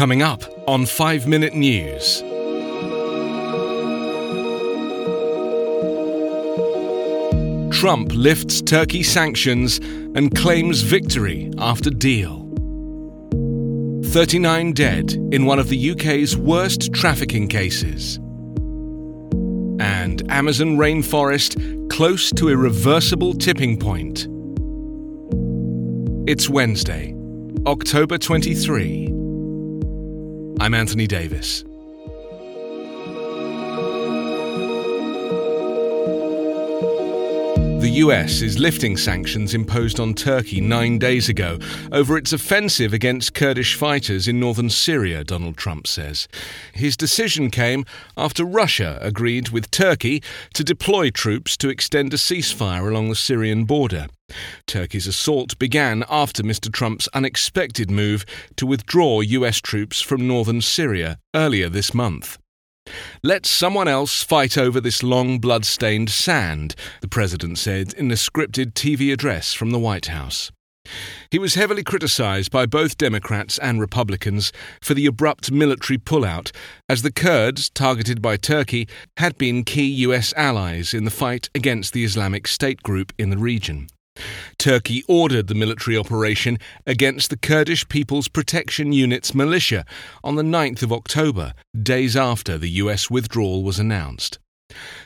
Coming up on 5 Minute News. Trump lifts Turkey sanctions and claims victory after deal. 39 dead in one of the UK's worst trafficking cases. And Amazon rainforest close to irreversible tipping point. It's Wednesday, October 23. I'm Anthony Davis. The US is lifting sanctions imposed on Turkey nine days ago over its offensive against Kurdish fighters in northern Syria, Donald Trump says. His decision came after Russia agreed with Turkey to deploy troops to extend a ceasefire along the Syrian border. Turkey's assault began after Mr. Trump's unexpected move to withdraw US troops from northern Syria earlier this month. Let someone else fight over this long blood-stained sand, the president said in a scripted TV address from the White House. He was heavily criticized by both Democrats and Republicans for the abrupt military pullout, as the Kurds, targeted by Turkey, had been key U.S. allies in the fight against the Islamic State group in the region. Turkey ordered the military operation against the Kurdish People's Protection Unit's militia on the 9th of October, days after the US withdrawal was announced.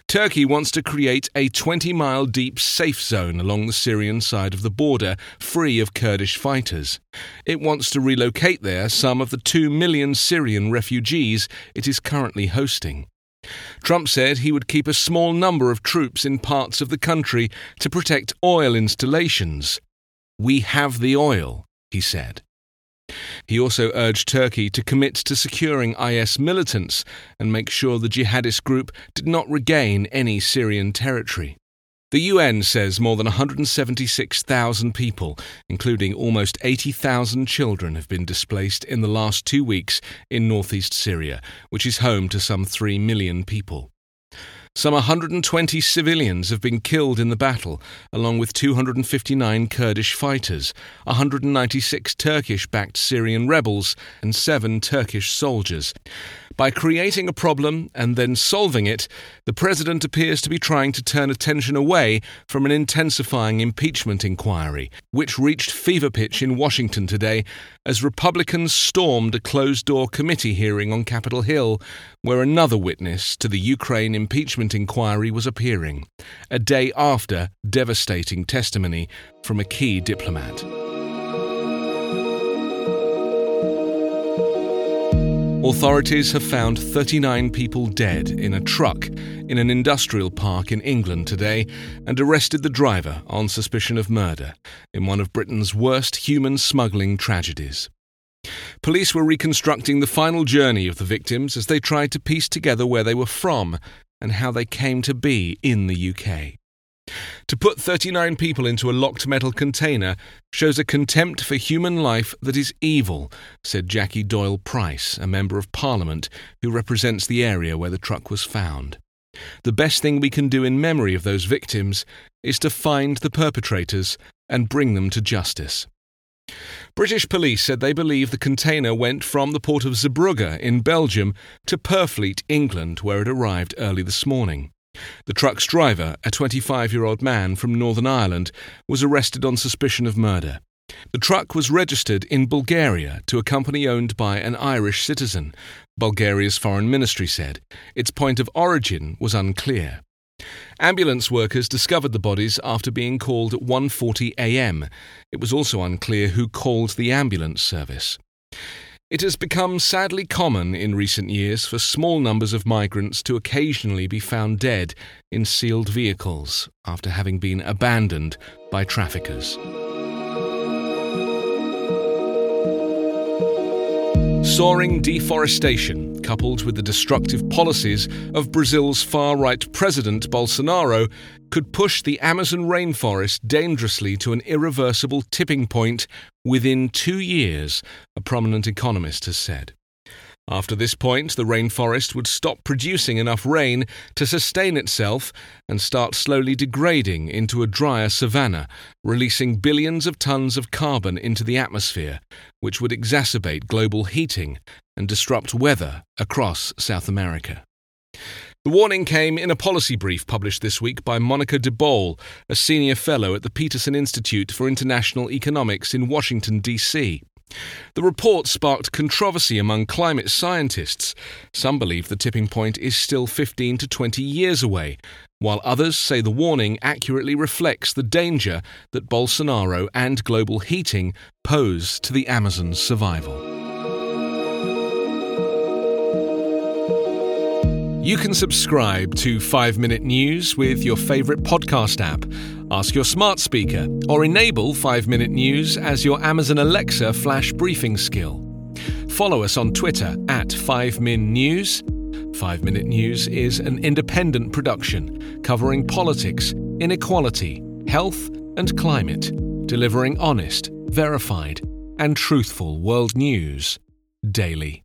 Turkey wants to create a 20 mile deep safe zone along the Syrian side of the border, free of Kurdish fighters. It wants to relocate there some of the 2 million Syrian refugees it is currently hosting. Trump said he would keep a small number of troops in parts of the country to protect oil installations. We have the oil, he said. He also urged Turkey to commit to securing IS militants and make sure the jihadist group did not regain any Syrian territory. The UN says more than 176,000 people, including almost 80,000 children, have been displaced in the last two weeks in northeast Syria, which is home to some 3 million people. Some 120 civilians have been killed in the battle, along with 259 Kurdish fighters, 196 Turkish backed Syrian rebels, and seven Turkish soldiers. By creating a problem and then solving it, the president appears to be trying to turn attention away from an intensifying impeachment inquiry, which reached fever pitch in Washington today as Republicans stormed a closed door committee hearing on Capitol Hill, where another witness to the Ukraine impeachment inquiry was appearing, a day after devastating testimony from a key diplomat. Authorities have found 39 people dead in a truck in an industrial park in England today and arrested the driver on suspicion of murder in one of Britain's worst human smuggling tragedies. Police were reconstructing the final journey of the victims as they tried to piece together where they were from and how they came to be in the UK. To put 39 people into a locked metal container shows a contempt for human life that is evil, said Jackie Doyle Price, a Member of Parliament who represents the area where the truck was found. The best thing we can do in memory of those victims is to find the perpetrators and bring them to justice. British police said they believe the container went from the port of Zeebrugge in Belgium to Purfleet, England, where it arrived early this morning. The truck's driver, a 25 year old man from Northern Ireland, was arrested on suspicion of murder. The truck was registered in Bulgaria to a company owned by an Irish citizen, Bulgaria's foreign ministry said. Its point of origin was unclear. Ambulance workers discovered the bodies after being called at 1:40 a.m. It was also unclear who called the ambulance service. It has become sadly common in recent years for small numbers of migrants to occasionally be found dead in sealed vehicles after having been abandoned by traffickers. Soaring deforestation, coupled with the destructive policies of Brazil's far right president Bolsonaro, could push the Amazon rainforest dangerously to an irreversible tipping point within two years, a prominent economist has said. After this point, the rainforest would stop producing enough rain to sustain itself and start slowly degrading into a drier savanna, releasing billions of tons of carbon into the atmosphere, which would exacerbate global heating and disrupt weather across South America. The warning came in a policy brief published this week by Monica de Bolle, a senior fellow at the Peterson Institute for International Economics in Washington, D.C. The report sparked controversy among climate scientists. Some believe the tipping point is still 15 to 20 years away, while others say the warning accurately reflects the danger that Bolsonaro and global heating pose to the Amazon's survival. You can subscribe to 5 Minute News with your favourite podcast app. Ask your smart speaker or enable 5 Minute News as your Amazon Alexa flash briefing skill. Follow us on Twitter at 5min News. 5 Minute News is an independent production covering politics, inequality, health, and climate, delivering honest, verified, and truthful world news daily.